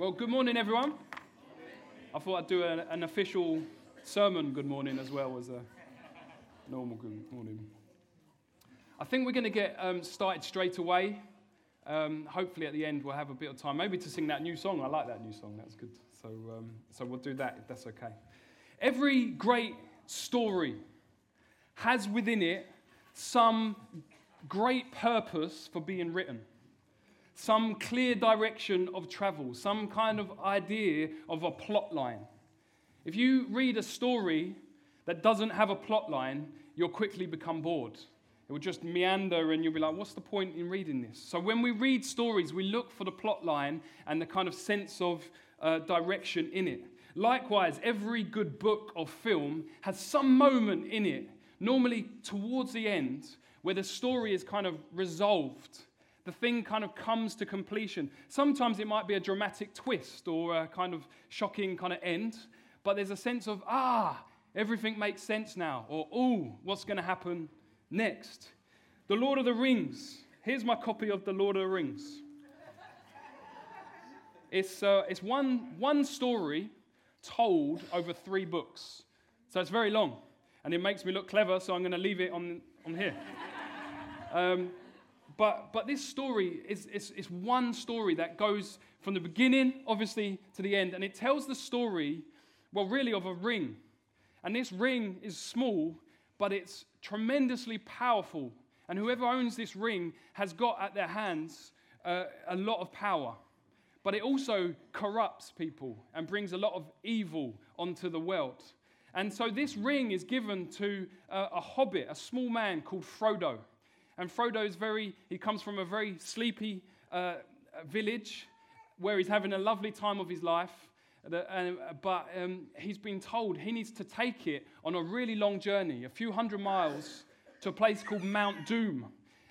Well, good morning, everyone. I thought I'd do a, an official sermon good morning as well as a normal good morning. I think we're going to get um, started straight away. Um, hopefully, at the end, we'll have a bit of time, maybe to sing that new song. I like that new song, that's good. So, um, so we'll do that if that's okay. Every great story has within it some great purpose for being written some clear direction of travel, some kind of idea of a plot line. If you read a story that doesn't have a plot line, you'll quickly become bored. It will just meander and you'll be like, what's the point in reading this? So when we read stories, we look for the plot line and the kind of sense of uh, direction in it. Likewise, every good book or film has some moment in it, normally towards the end, where the story is kind of resolved the thing kind of comes to completion. Sometimes it might be a dramatic twist or a kind of shocking kind of end, but there's a sense of, ah, everything makes sense now, or, oh, what's going to happen next? The Lord of the Rings. Here's my copy of The Lord of the Rings. It's, uh, it's one, one story told over three books. So it's very long. And it makes me look clever, so I'm going to leave it on, on here. Um, but, but this story is, is, one story that goes from the beginning, obviously, to the end. And it tells the story, well, really, of a ring. And this ring is small, but it's tremendously powerful. And whoever owns this ring has got at their hands uh, a lot of power. But it also corrupts people and brings a lot of evil onto the world. And so this ring is given to uh, a hobbit, a small man called Frodo. And Frodo is very, he comes from a very sleepy uh, village where he's having a lovely time of his life. But um, he's been told he needs to take it on a really long journey, a few hundred miles, to a place called Mount Doom.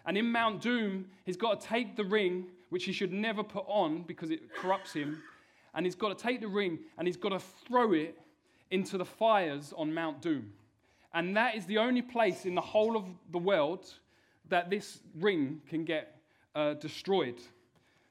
And in Mount Doom, he's got to take the ring, which he should never put on because it corrupts him. And he's got to take the ring and he's got to throw it into the fires on Mount Doom. And that is the only place in the whole of the world that this ring can get uh, destroyed.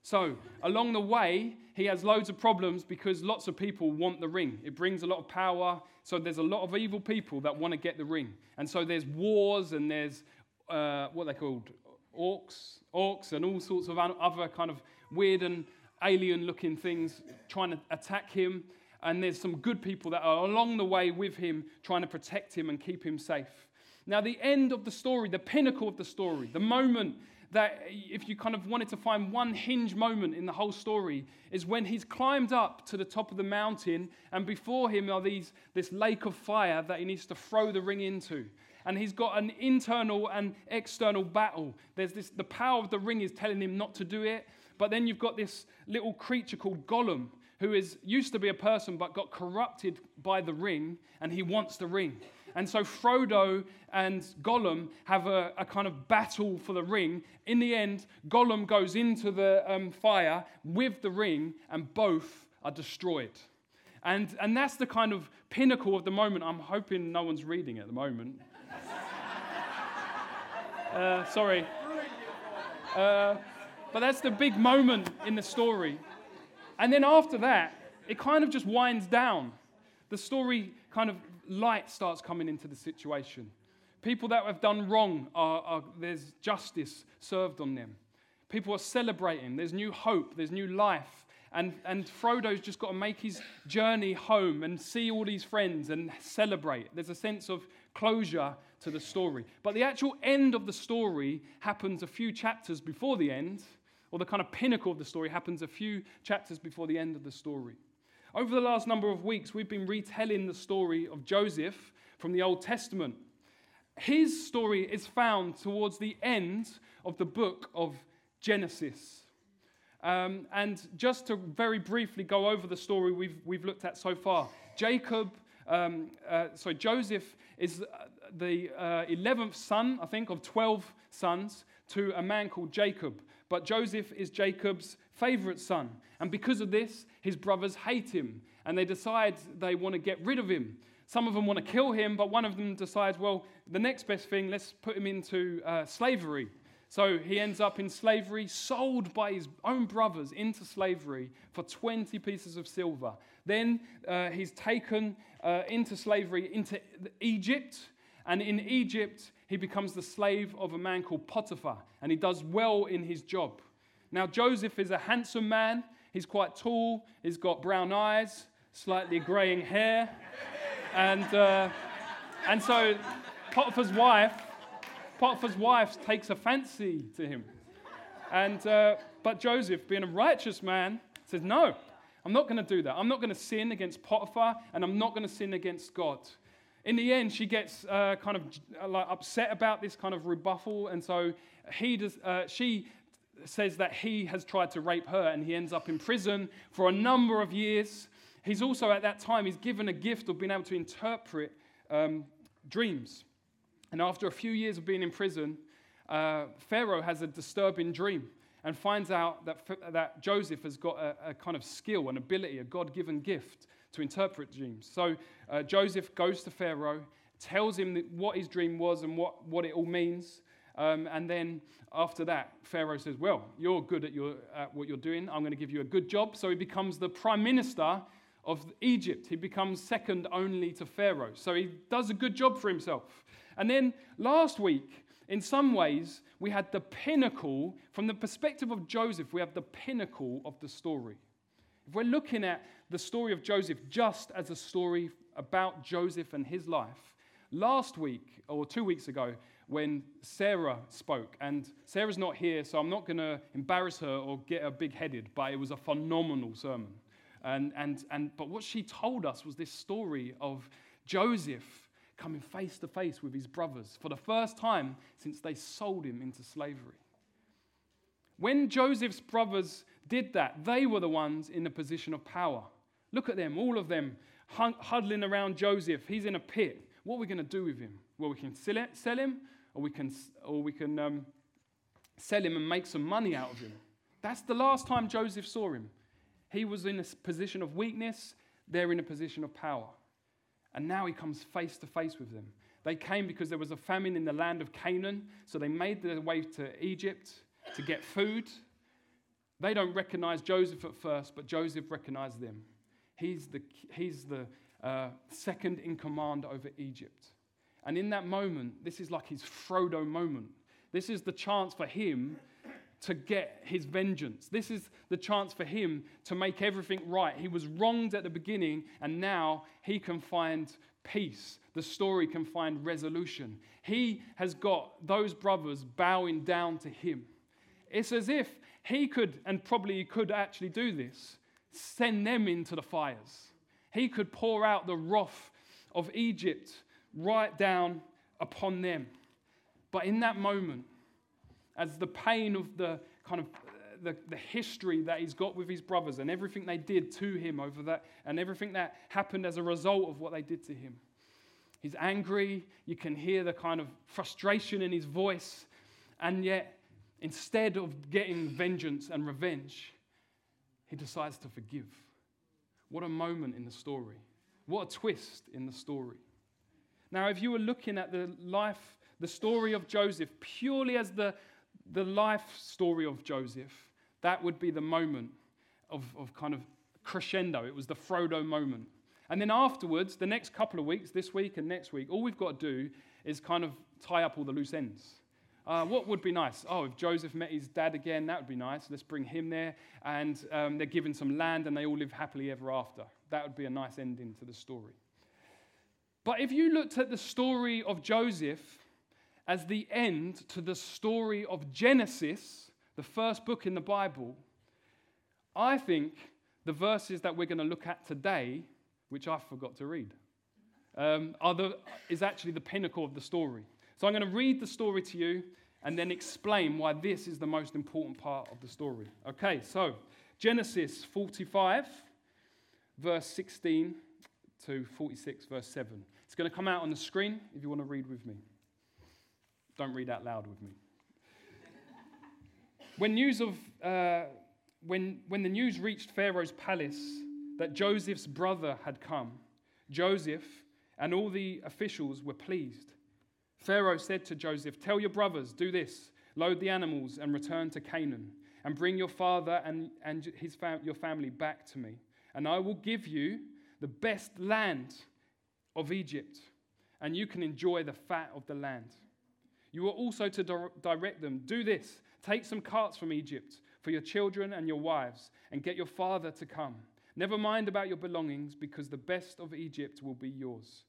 So, along the way, he has loads of problems because lots of people want the ring. It brings a lot of power. So, there's a lot of evil people that want to get the ring. And so, there's wars and there's uh, what they called orcs, orcs, and all sorts of other kind of weird and alien looking things trying to attack him. And there's some good people that are along the way with him trying to protect him and keep him safe. Now, the end of the story, the pinnacle of the story, the moment that, if you kind of wanted to find one hinge moment in the whole story, is when he's climbed up to the top of the mountain, and before him are these, this lake of fire that he needs to throw the ring into. And he's got an internal and external battle. There's this, the power of the ring is telling him not to do it, but then you've got this little creature called Gollum, who is used to be a person but got corrupted by the ring, and he wants the ring. And so Frodo and Gollum have a, a, kind of battle for the ring. In the end, Gollum goes into the um, fire with the ring, and both are destroyed. And, and that's the kind of pinnacle of the moment. I'm hoping no one's reading at the moment. uh, sorry. Uh, but that's the big moment in the story. And then after that, it kind of just winds down. The story kind of light starts coming into the situation. People that have done wrong, are, are, there's justice served on them. People are celebrating. There's new hope. There's new life. And, and Frodo's just got to make his journey home and see all these friends and celebrate. There's a sense of closure to the story. But the actual end of the story happens a few chapters before the end, or the kind of pinnacle of the story happens a few chapters before the end of the story. Over the last number of weeks, we've been retelling the story of Joseph from the Old Testament. His story is found towards the end of the book of Genesis. Um, and just to very briefly go over the story we've, we've looked at so far Jacob, um, uh, so Joseph is uh, the uh, 11th son, I think, of 12 sons to a man called Jacob. But Joseph is Jacob's favorite son. And because of this, his brothers hate him and they decide they want to get rid of him. Some of them want to kill him, but one of them decides, well, the next best thing, let's put him into uh, slavery. So he ends up in slavery, sold by his own brothers into slavery for 20 pieces of silver. Then uh, he's taken uh, into slavery into Egypt. And in Egypt, he becomes the slave of a man called Potiphar. And he does well in his job. Now, Joseph is a handsome man. He's quite tall. He's got brown eyes, slightly graying hair. And, uh, and so Potiphar's wife Potiphar's wife takes a fancy to him. And, uh, but Joseph, being a righteous man, says, No, I'm not going to do that. I'm not going to sin against Potiphar, and I'm not going to sin against God. In the end, she gets uh, kind of uh, like upset about this kind of rebuffal, and so he does, uh, she says that he has tried to rape her, and he ends up in prison for a number of years. He's also at that time he's given a gift of being able to interpret um, dreams. And after a few years of being in prison, uh, Pharaoh has a disturbing dream and finds out that, that Joseph has got a, a kind of skill, an ability, a God given gift to interpret dreams. So uh, Joseph goes to Pharaoh, tells him what his dream was and what, what it all means. Um, and then after that, Pharaoh says, Well, you're good at, your, at what you're doing. I'm going to give you a good job. So he becomes the prime minister of Egypt. He becomes second only to Pharaoh. So he does a good job for himself. And then last week, in some ways, we had the pinnacle, from the perspective of Joseph, we have the pinnacle of the story. If we're looking at the story of Joseph just as a story about Joseph and his life, last week, or two weeks ago, when Sarah spoke, and Sarah's not here, so I'm not going to embarrass her or get her big headed, but it was a phenomenal sermon. And, and, and, but what she told us was this story of Joseph coming face to face with his brothers for the first time since they sold him into slavery. When Joseph's brothers did that, they were the ones in a position of power. Look at them, all of them huddling around Joseph. He's in a pit. What are we going to do with him? Well, we can sell him, or we can, or we can um, sell him and make some money out of him. That's the last time Joseph saw him. He was in a position of weakness, they're in a position of power. And now he comes face to face with them. They came because there was a famine in the land of Canaan, so they made their way to Egypt to get food. They don't recognize Joseph at first, but Joseph recognized them. He's the, he's the uh, second in command over Egypt. And in that moment, this is like his Frodo moment. This is the chance for him to get his vengeance. This is the chance for him to make everything right. He was wronged at the beginning, and now he can find peace. The story can find resolution. He has got those brothers bowing down to him. It's as if he could, and probably he could actually do this, send them into the fires. He could pour out the wrath of Egypt right down upon them. But in that moment, as the pain of the kind of the, the history that he's got with his brothers and everything they did to him over that, and everything that happened as a result of what they did to him. He's angry. You can hear the kind of frustration in his voice. And yet, instead of getting vengeance and revenge, he decides to forgive. What a moment in the story. What a twist in the story. Now, if you were looking at the life, the story of Joseph purely as the the life story of Joseph, that would be the moment of, of kind of crescendo. It was the Frodo moment. And then afterwards, the next couple of weeks, this week and next week, all we've got to do is kind of tie up all the loose ends. Uh, what would be nice? Oh, if Joseph met his dad again, that would be nice. Let's bring him there. And um, they're given some land and they all live happily ever after. That would be a nice ending to the story. But if you looked at the story of Joseph as the end to the story of Genesis, the first book in the Bible, I think the verses that we're going to look at today, which I forgot to read, um, are the, is actually the pinnacle of the story. So I'm going to read the story to you and then explain why this is the most important part of the story. Okay, so Genesis 45, verse 16 to 46, verse 7. It's going to come out on the screen if you want to read with me. Don't read out loud with me. when news of uh, when, when the news reached Pharaoh's palace that Joseph's brother had come, Joseph and all the officials were pleased. Pharaoh said to Joseph, Tell your brothers, do this. load the animals, and return to Canaan, and bring your father and, and his fam- your family back to me. And I will give you the best land of Egypt, and you can enjoy the fat of the land. You are also to direct them do this take some carts from Egypt for your children and your wives, and get your father to come. Never mind about your belongings, because the best of Egypt will be yours.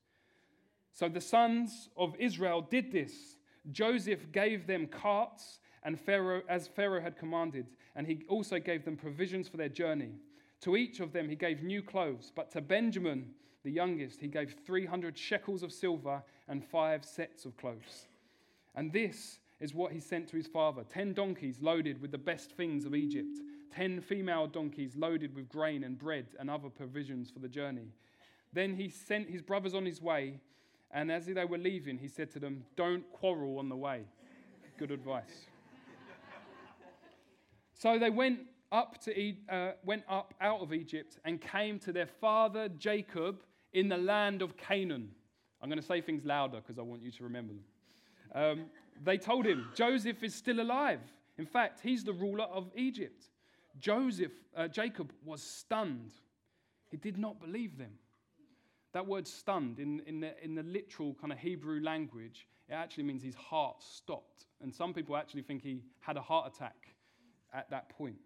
So the sons of Israel did this. Joseph gave them carts and Pharaoh as Pharaoh had commanded, and he also gave them provisions for their journey. To each of them he gave new clothes, but to Benjamin, the youngest, he gave 300 shekels of silver and five sets of clothes. And this is what he sent to his father 10 donkeys loaded with the best things of Egypt, 10 female donkeys loaded with grain and bread and other provisions for the journey. Then he sent his brothers on his way, and as they were leaving, he said to them, Don't quarrel on the way. Good advice. so they went up to uh, went up out of Egypt and came to their father Jacob in the land of Canaan. I'm going to say things louder because I want you to remember them. Um, they told him, Joseph is still alive. In fact, he's the ruler of Egypt. Joseph, uh, Jacob was stunned. He did not believe them. That word stunned in, in, the, in the literal kind of Hebrew language, it actually means his heart stopped. And some people actually think he had a heart attack at that point.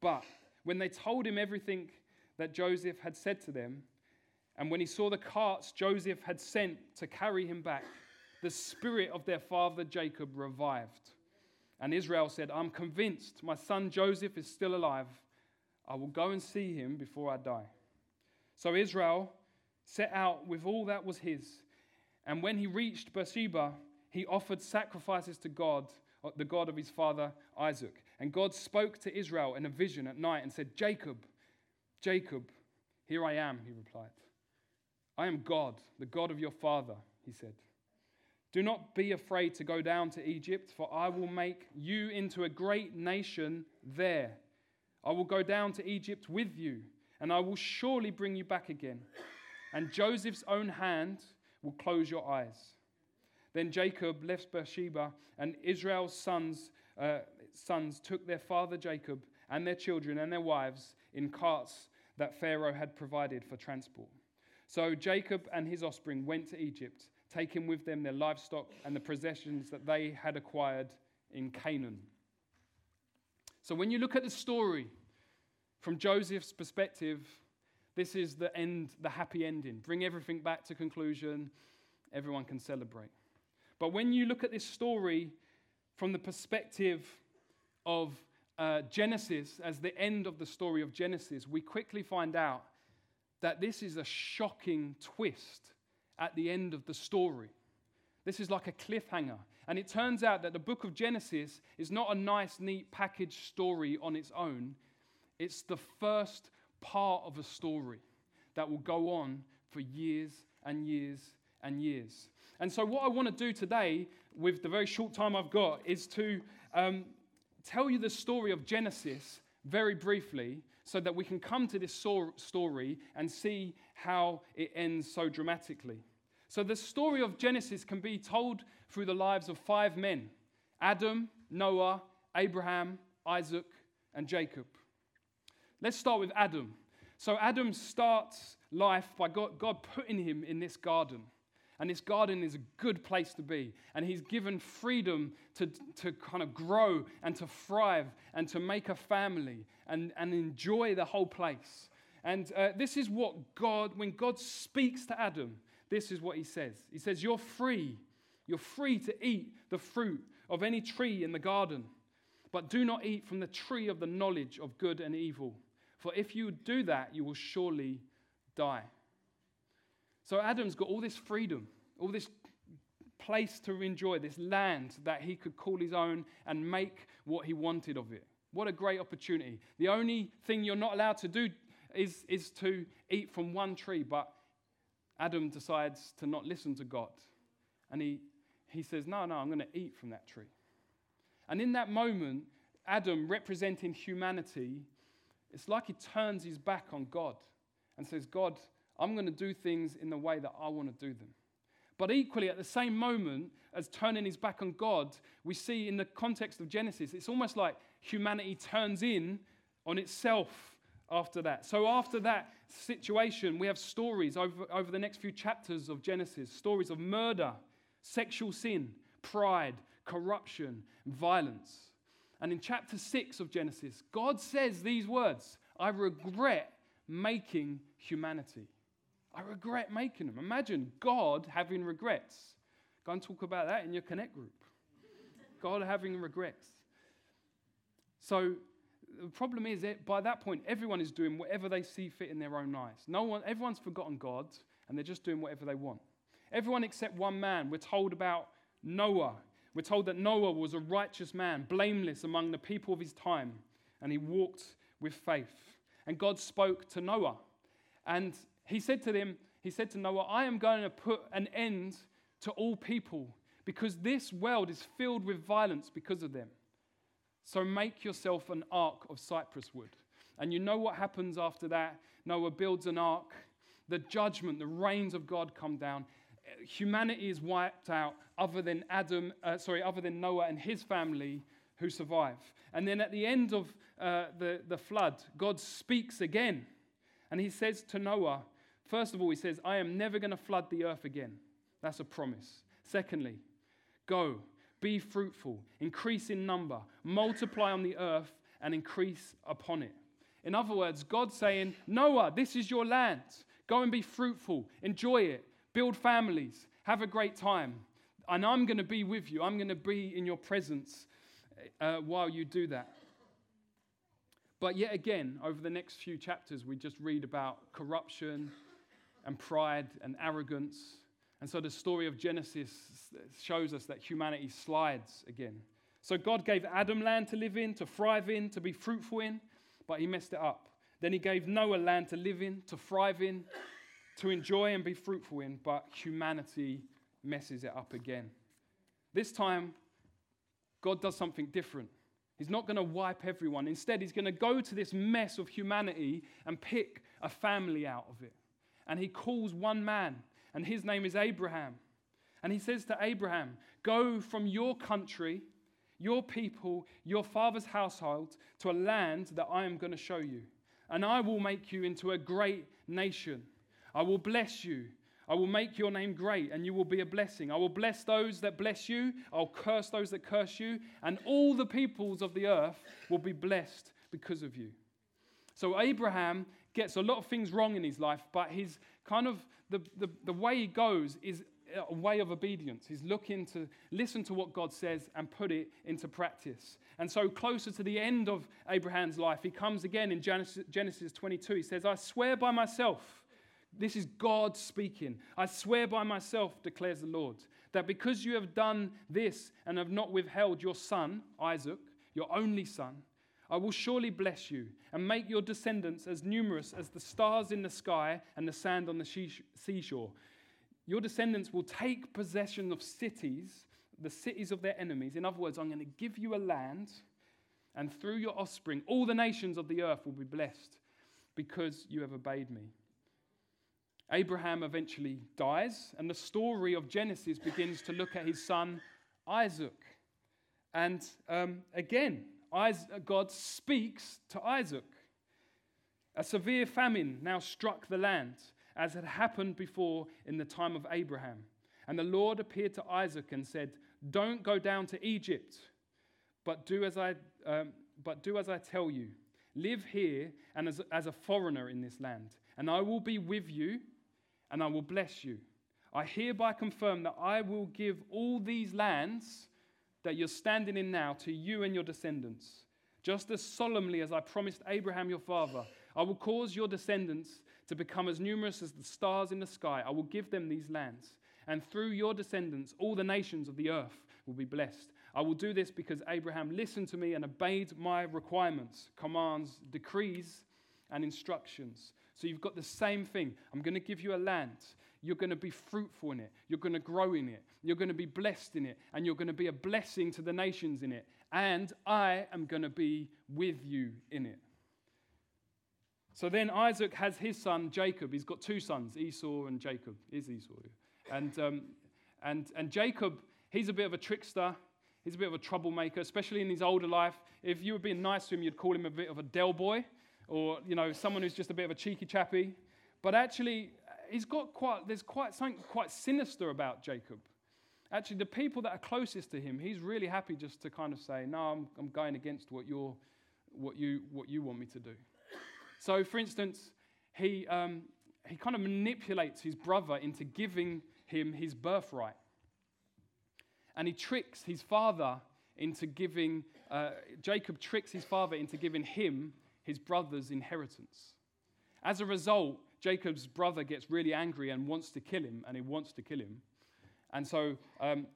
But when they told him everything that Joseph had said to them, and when he saw the carts Joseph had sent to carry him back, the spirit of their father Jacob revived. And Israel said, I'm convinced my son Joseph is still alive. I will go and see him before I die. So Israel set out with all that was his. And when he reached Beersheba, he offered sacrifices to God, uh, the God of his father Isaac. And God spoke to Israel in a vision at night and said, Jacob, Jacob, here I am, he replied. I am God, the God of your father, he said. Do not be afraid to go down to Egypt, for I will make you into a great nation there. I will go down to Egypt with you, and I will surely bring you back again. And Joseph's own hand will close your eyes. Then Jacob left Beersheba, and Israel's sons, uh, sons took their father Jacob and their children and their wives in carts that Pharaoh had provided for transport. So Jacob and his offspring went to Egypt taking with them their livestock and the possessions that they had acquired in Canaan. So when you look at the story from Joseph's perspective, this is the end, the happy ending. Bring everything back to conclusion, everyone can celebrate. But when you look at this story from the perspective of uh, Genesis, as the end of the story of Genesis, we quickly find out that this is a shocking twist at the end of the story. This is like a cliffhanger. And it turns out that the book of Genesis is not a nice, neat packaged story on its own. It's the first part of a story that will go on for years and years and years. And so, what I want to do today, with the very short time I've got, is to um, tell you the story of Genesis very briefly so that we can come to this story and see how it ends so dramatically. So, the story of Genesis can be told through the lives of five men Adam, Noah, Abraham, Isaac, and Jacob. Let's start with Adam. So, Adam starts life by God, God putting him in this garden. And this garden is a good place to be. And he's given freedom to, to kind of grow and to thrive and to make a family and, and enjoy the whole place. And uh, this is what God, when God speaks to Adam, this is what he says He says, You're free. You're free to eat the fruit of any tree in the garden, but do not eat from the tree of the knowledge of good and evil. For if you do that, you will surely die. So Adam's got all this freedom, all this place to enjoy, this land that he could call his own and make what he wanted of it. What a great opportunity. The only thing you're not allowed to do is, is to eat from one tree, but Adam decides to not listen to God. And he, he says, No, no, I'm going to eat from that tree. And in that moment, Adam, representing humanity, it's like he turns his back on God and says, God, I'm going to do things in the way that I want to do them. But equally, at the same moment as turning his back on God, we see in the context of Genesis, it's almost like humanity turns in on itself after that. So, after that situation, we have stories over, over the next few chapters of Genesis stories of murder, sexual sin, pride, corruption, violence. And in chapter 6 of Genesis, God says these words I regret making humanity. I regret making them. Imagine God having regrets. Go and talk about that in your Connect group. God having regrets. So the problem is that by that point, everyone is doing whatever they see fit in their own eyes. No one, everyone's forgotten God, and they're just doing whatever they want. Everyone except one man. We're told about Noah. We're told that Noah was a righteous man, blameless among the people of his time, and he walked with faith. And God spoke to Noah. And he said to them, he said to Noah, I am going to put an end to all people because this world is filled with violence because of them. So make yourself an ark of cypress wood. And you know what happens after that? Noah builds an ark. The judgment, the rains of God come down. Humanity is wiped out, other than Adam, uh, sorry, other than Noah and his family who survive. And then at the end of uh, the, the flood, God speaks again. And he says to Noah, first of all, he says, I am never going to flood the earth again. That's a promise. Secondly, go, be fruitful, increase in number, multiply on the earth, and increase upon it. In other words, God saying, Noah, this is your land. Go and be fruitful, enjoy it, build families, have a great time. And I'm going to be with you. I'm going to be in your presence uh, while you do that. But yet again, over the next few chapters, we just read about corruption and pride and arrogance and so the story of Genesis shows us that humanity slides again. So God gave Adam land to live in, to thrive in, to be fruitful in, but he messed it up. Then he gave Noah land to live in, to thrive in, to enjoy and be fruitful in, but humanity messes it up again. This time, God does something different. He's not going to wipe everyone. Instead, he's going to go to this mess of humanity and pick a family out of it. And he calls one man and his name is Abraham. And he says to Abraham, Go from your country, your people, your father's household to a land that I am going to show you. And I will make you into a great nation. I will bless you. I will make your name great, and you will be a blessing. I will bless those that bless you. I'll curse those that curse you. And all the peoples of the earth will be blessed because of you. So Abraham gets a lot of things wrong in his life, but his kind of the, the, the way he goes is a way of obedience. He's looking to listen to what God says and put it into practice. And so, closer to the end of Abraham's life, he comes again in Genesis, Genesis 22. He says, I swear by myself, this is God speaking. I swear by myself, declares the Lord, that because you have done this and have not withheld your son, Isaac, your only son, I will surely bless you and make your descendants as numerous as the stars in the sky and the sand on the seashore. Your descendants will take possession of cities, the cities of their enemies. In other words, I'm going to give you a land, and through your offspring, all the nations of the earth will be blessed because you have obeyed me. Abraham eventually dies, and the story of Genesis begins to look at his son Isaac. And um, again, God speaks to Isaac. A severe famine now struck the land, as had happened before in the time of Abraham. And the Lord appeared to Isaac and said, Don't go down to Egypt, but do as I, um, but do as I tell you. Live here and as, as a foreigner in this land, and I will be with you and I will bless you. I hereby confirm that I will give all these lands that you're standing in now to you and your descendants. Just as solemnly as I promised Abraham your father, I will cause your descendants to become as numerous as the stars in the sky. I will give them these lands. And through your descendants, all the nations of the earth will be blessed. I will do this because Abraham listened to me and obeyed my requirements, commands, decrees, and instructions. So you've got the same thing. I'm going to give you a land. You're going to be fruitful in it. You're going to grow in it. You're going to be blessed in it. And you're going to be a blessing to the nations in it. And I am going to be with you in it. So then Isaac has his son Jacob. He's got two sons, Esau and Jacob. Is Esau. And um, And, and Jacob, he's a bit of a trickster. He's a bit of a troublemaker, especially in his older life. If you were being nice to him, you'd call him a bit of a Del boy or, you know, someone who's just a bit of a cheeky chappy. But actually, he's got quite, there's quite something quite sinister about Jacob. Actually, the people that are closest to him, he's really happy just to kind of say, no, I'm, I'm going against what, you're, what, you, what you want me to do. So, for instance, he, um, he kind of manipulates his brother into giving him his birthright. And he tricks his father into giving, uh, Jacob tricks his father into giving him his brother's inheritance. As a result, Jacob's brother gets really angry and wants to kill him, and he wants to kill him. And so um,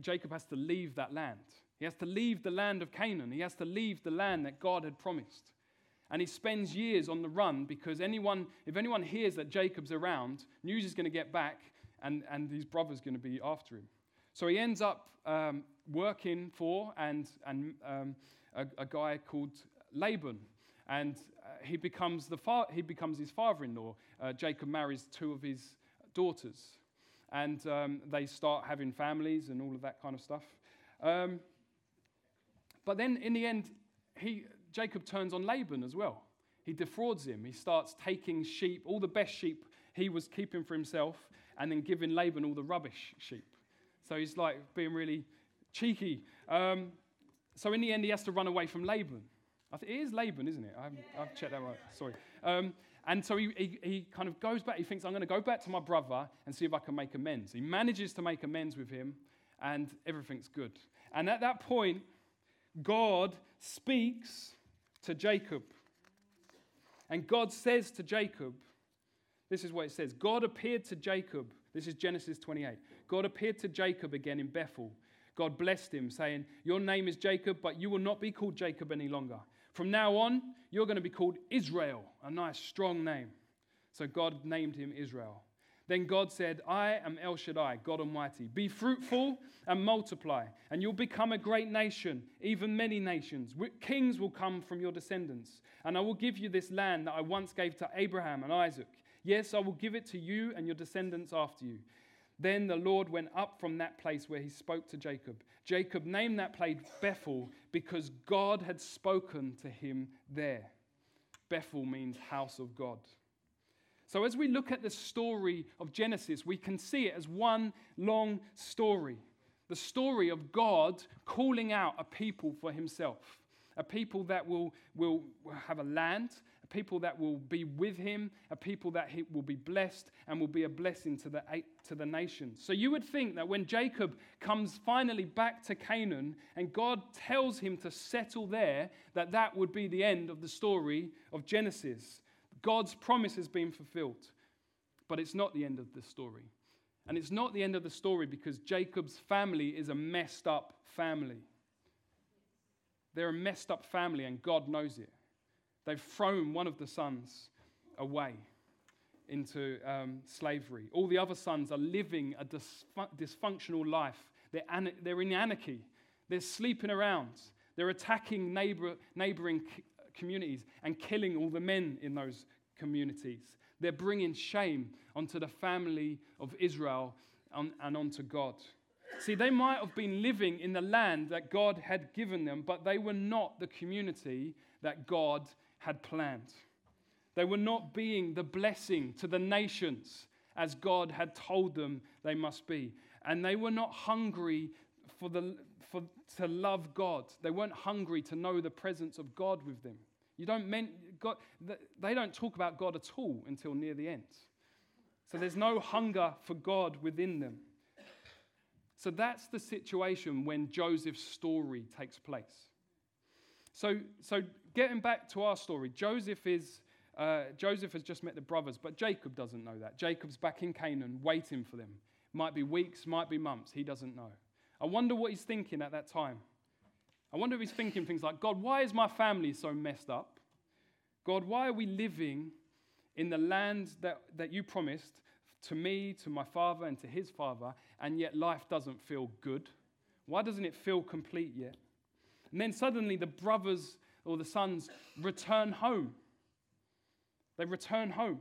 Jacob has to leave that land. He has to leave the land of Canaan. He has to leave the land that God had promised. And he spends years on the run because anyone, if anyone hears that Jacob's around, news is going to get back and, and his brother's going to be after him. So he ends up um, working for and, and um, a, a, guy called Laban. And uh, he, becomes the fa- he becomes his father in law. Uh, Jacob marries two of his daughters. And um, they start having families and all of that kind of stuff. Um, but then in the end, he, Jacob turns on Laban as well. He defrauds him. He starts taking sheep, all the best sheep he was keeping for himself, and then giving Laban all the rubbish sheep. So he's like being really cheeky. Um, so in the end, he has to run away from Laban. I think it is Laban, isn't it? I've, I've checked that right. Sorry. Um, and so he, he, he, kind of goes back. He thinks, I'm going to go back to my brother and see if I can make amends. He manages to make amends with him, and everything's good. And at that point, God speaks to Jacob. And God says to Jacob, this is what it says God appeared to Jacob. This is Genesis 28. God appeared to Jacob again in Bethel. God blessed him, saying, Your name is Jacob, but you will not be called Jacob any longer. From now on, you're going to be called Israel, a nice, strong name. So God named him Israel. Then God said, I am El Shaddai, God Almighty. Be fruitful and multiply, and you'll become a great nation, even many nations. Kings will come from your descendants, and I will give you this land that I once gave to Abraham and Isaac. Yes, I will give it to you and your descendants after you. Then the Lord went up from that place where he spoke to Jacob. Jacob named that place Bethel because God had spoken to him there. Bethel means house of God. So, as we look at the story of Genesis, we can see it as one long story the story of God calling out a people for himself, a people that will, will have a land, people that will be with him, a people that will be blessed and will be a blessing to the, to the nations. So, you would think that when Jacob comes finally back to Canaan and God tells him to settle there, that that would be the end of the story of Genesis. God's promise has been fulfilled. But it's not the end of the story. And it's not the end of the story because Jacob's family is a messed up family. They're a messed up family, and God knows it. They've thrown one of the sons away into um, slavery. All the other sons are living a dysfunctional life. They're, an- they're in anarchy. They're sleeping around. They're attacking neighbor- neighboring communities and killing all the men in those communities. They're bringing shame onto the family of Israel and onto God. See, they might have been living in the land that God had given them, but they were not the community that God had planned. They were not being the blessing to the nations as God had told them they must be. And they were not hungry for the, for, to love God. They weren't hungry to know the presence of God with them. You don't mean God, they don't talk about God at all until near the end. So there's no hunger for God within them. So that's the situation when Joseph's story takes place. So, so getting back to our story, Joseph is uh, Joseph has just met the brothers, but Jacob doesn't know that. Jacob's back in Canaan waiting for them. Might be weeks, might be months. He doesn't know. I wonder what he's thinking at that time. I wonder if he's thinking things like, God, why is my family so messed up? God, why are we living in the land that, that you promised to me, to my father, and to his father, and yet life doesn't feel good? Why doesn't it feel complete yet? And then suddenly the brothers or the sons return home. They return home.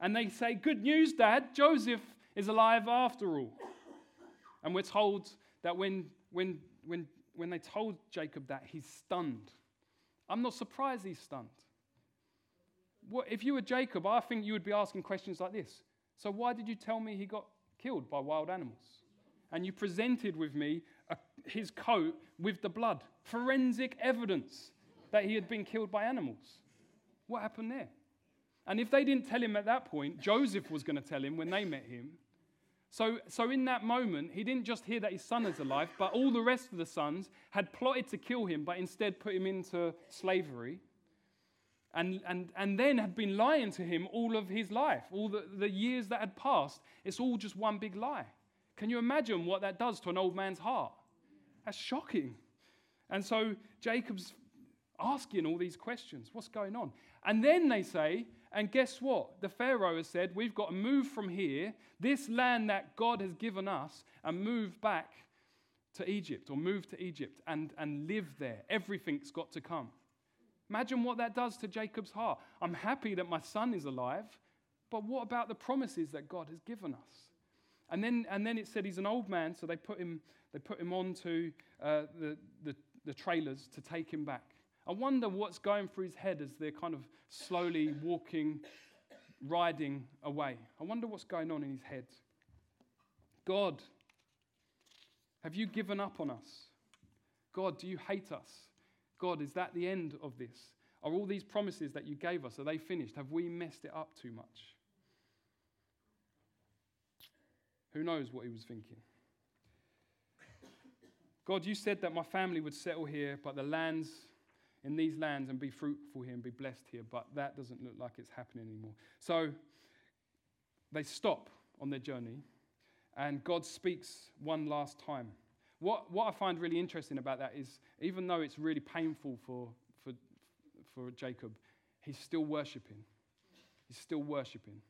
And they say, Good news, Dad, Joseph is alive after all. And we're told that when, when, when, when they told Jacob that, he's stunned. I'm not surprised he's stunned. What, if you were Jacob, I think you would be asking questions like this So, why did you tell me he got killed by wild animals? And you presented with me a, his coat with the blood, forensic evidence that he had been killed by animals. What happened there? And if they didn't tell him at that point, Joseph was going to tell him when they met him. So, so in that moment, he didn't just hear that his son is alive, but all the rest of the sons had plotted to kill him, but instead put him into slavery. And, and, and then had been lying to him all of his life, all the, the years that had passed. It's all just one big lie. Can you imagine what that does to an old man's heart? That's shocking. And so Jacob's asking all these questions what's going on? And then they say, and guess what? The Pharaoh has said, we've got to move from here, this land that God has given us, and move back to Egypt or move to Egypt and, and live there. Everything's got to come. Imagine what that does to Jacob's heart. I'm happy that my son is alive, but what about the promises that God has given us? And then, and then it said he's an old man, so they put him, they put him onto uh, the, the, the trailers to take him back. I wonder what's going through his head as they're kind of slowly walking, riding away. I wonder what's going on in his head. God, have you given up on us? God, do you hate us? God, is that the end of this? Are all these promises that you gave us, are they finished? Have we messed it up too much? Who knows what he was thinking? God, you said that my family would settle here, but the lands in these lands and be fruitful here and be blessed here, but that doesn't look like it's happening anymore. So they stop on their journey, and God speaks one last time. What, what I find really interesting about that is, even though it's really painful for, for, for Jacob, he's still worshiping. He's still worshiping.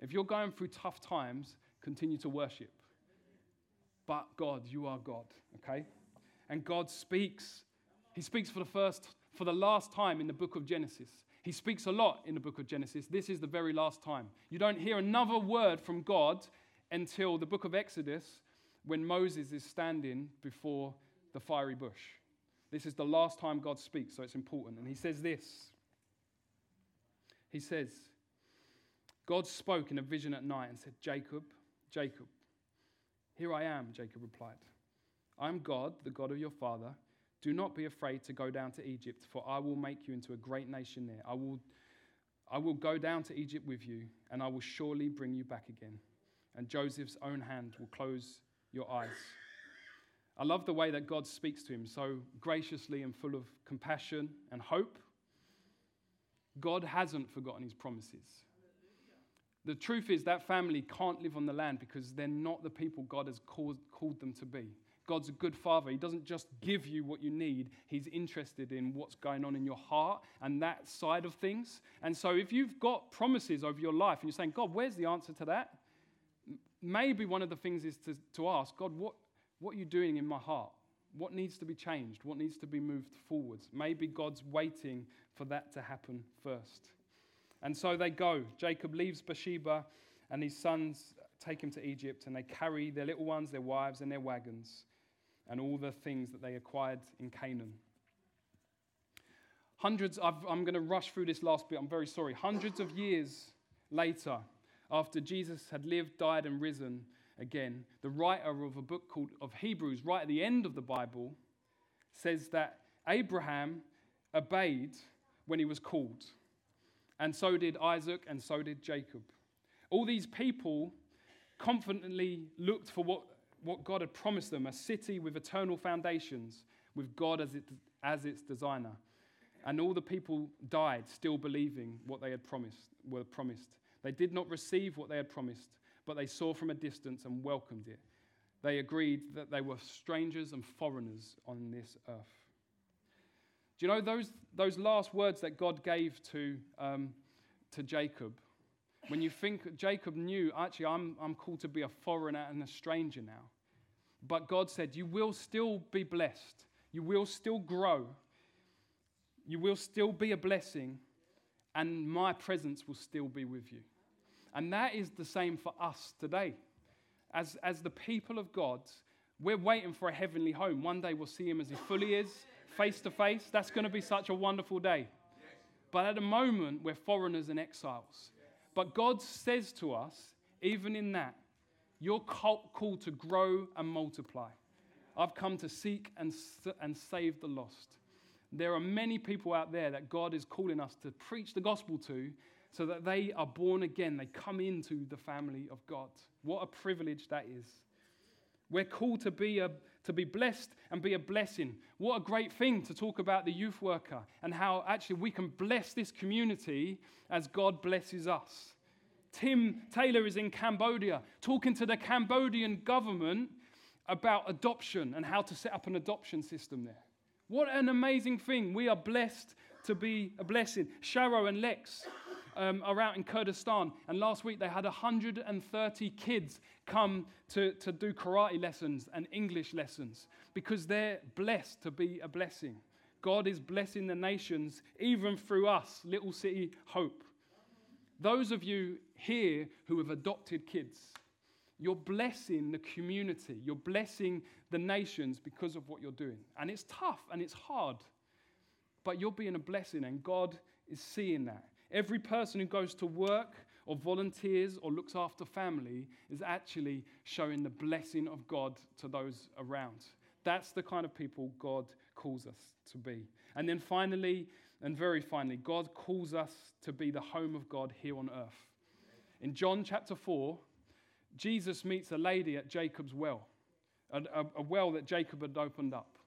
If you're going through tough times, continue to worship. But God, you are God, okay? And God speaks. He speaks for the first, for the last time in the book of Genesis. He speaks a lot in the book of Genesis. This is the very last time. You don't hear another word from God until the book of Exodus when Moses is standing before the fiery bush. This is the last time God speaks, so it's important. And he says this He says, God spoke in a vision at night and said, Jacob, Jacob. Here I am, Jacob replied. I am God, the God of your father. Do not be afraid to go down to Egypt, for I will make you into a great nation there. I will, I will go down to Egypt with you, and I will surely bring you back again. And Joseph's own hand will close your eyes. I love the way that God speaks to him so graciously and full of compassion and hope. God hasn't forgotten his promises. The truth is, that family can't live on the land because they're not the people God has called, called them to be. God's a good father. He doesn't just give you what you need, He's interested in what's going on in your heart and that side of things. And so, if you've got promises over your life and you're saying, God, where's the answer to that? maybe one of the things is to, to ask God, what, what are you doing in my heart? What needs to be changed? What needs to be moved forwards? Maybe God's waiting for that to happen first. And so they go. Jacob leaves Beersheba, and his sons take him to Egypt, and they carry their little ones, their wives, and their wagons, and all the things that they acquired in Canaan. Hundreds, i am going to rush through this last bit, I'm very sorry. Hundreds of years later, after Jesus had lived, died, and risen again, the writer of a book called of Hebrews, right at the end of the Bible, says that Abraham obeyed when he was called. And so did Isaac, and so did Jacob. All these people confidently looked for what, what God had promised them a city with eternal foundations, with God as, it, as its designer. And all the people died still believing what they had promised, were promised. They did not receive what they had promised, but they saw from a distance and welcomed it. They agreed that they were strangers and foreigners on this earth. Do you know those, those last words that God gave to, um, to Jacob? When you think Jacob knew, actually, I'm, I'm called to be a foreigner and a stranger now. But God said, You will still be blessed. You will still grow. You will still be a blessing and my presence will still be with you. And that is the same for us today. as, as the people of God, we're waiting for a heavenly home. One day we'll see him as he fully is, face to face. That's going to be such a wonderful day. But at the moment, we're foreigners and exiles. But God says to us, even in that, you're called to grow and multiply. I've come to seek and, and save the lost. There are many people out there that God is calling us to preach the gospel to so that they are born again. They come into the family of God. What a privilege that is. We're called to be, a, to be blessed and be a blessing. What a great thing to talk about the youth worker and how actually we can bless this community as God blesses us. Tim Taylor is in Cambodia talking to the Cambodian government about adoption and how to set up an adoption system there. What an amazing thing. We are blessed to be a blessing. Sharo and Lex um, are out in Kurdistan, and last week they had 130 kids come to, to do karate lessons and English lessons because they're blessed to be a blessing. God is blessing the nations even through us, Little City Hope. Those of you here who have adopted kids, you're blessing the community, you're blessing the nations because of what you're doing. And it's tough and it's hard, but you're being a blessing, and God is seeing that. Every person who goes to work or volunteers or looks after family is actually showing the blessing of God to those around. That's the kind of people God calls us to be. And then finally, and very finally, God calls us to be the home of God here on earth. In John chapter 4, Jesus meets a lady at Jacob's well, a, a, a well that Jacob had opened up.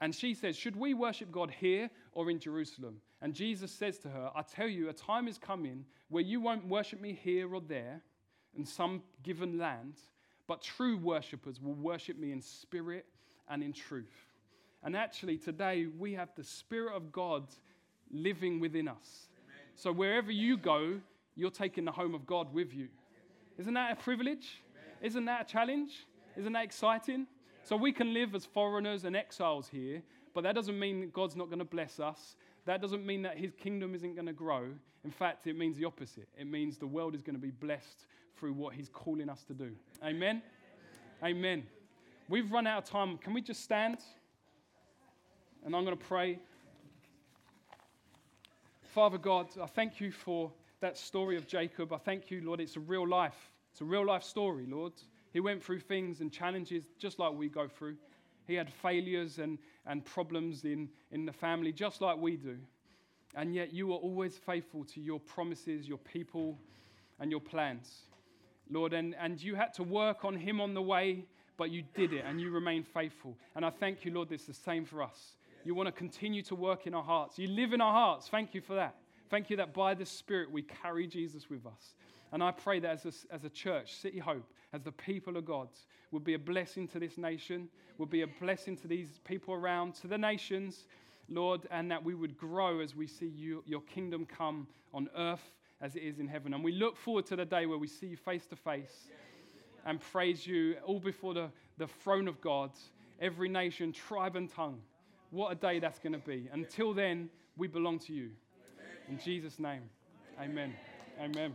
And she says, Should we worship God here or in Jerusalem? And Jesus says to her, I tell you, a time is coming where you won't worship me here or there in some given land, but true worshippers will worship me in spirit and in truth. And actually, today we have the Spirit of God living within us. Amen. So wherever you go, you're taking the home of God with you. Isn't that a privilege? Amen. Isn't that a challenge? Amen. Isn't that exciting? So we can live as foreigners and exiles here, but that doesn't mean that God's not going to bless us. That doesn't mean that his kingdom isn't going to grow. In fact, it means the opposite. It means the world is going to be blessed through what he's calling us to do. Amen? Amen. We've run out of time. Can we just stand? And I'm going to pray. Father God, I thank you for that story of Jacob. I thank you, Lord. It's a real life. It's a real life story, Lord. He went through things and challenges just like we go through. He had failures and, and problems in, in the family, just like we do. And yet you are always faithful to your promises, your people, and your plans. Lord, and, and you had to work on him on the way, but you did it and you remain faithful. And I thank you, Lord, it's the same for us. You want to continue to work in our hearts. You live in our hearts. Thank you for that. Thank you that by the Spirit we carry Jesus with us. And I pray that as a, as a church, City Hope, as the people of God, would be a blessing to this nation, would be a blessing to these people around, to the nations, Lord, and that we would grow as we see you, your kingdom come on earth as it is in heaven. And we look forward to the day where we see you face to face and praise you all before the, the throne of God, every nation, tribe, and tongue. What a day that's going to be. Until then, we belong to you. In Jesus' name, amen. Amen.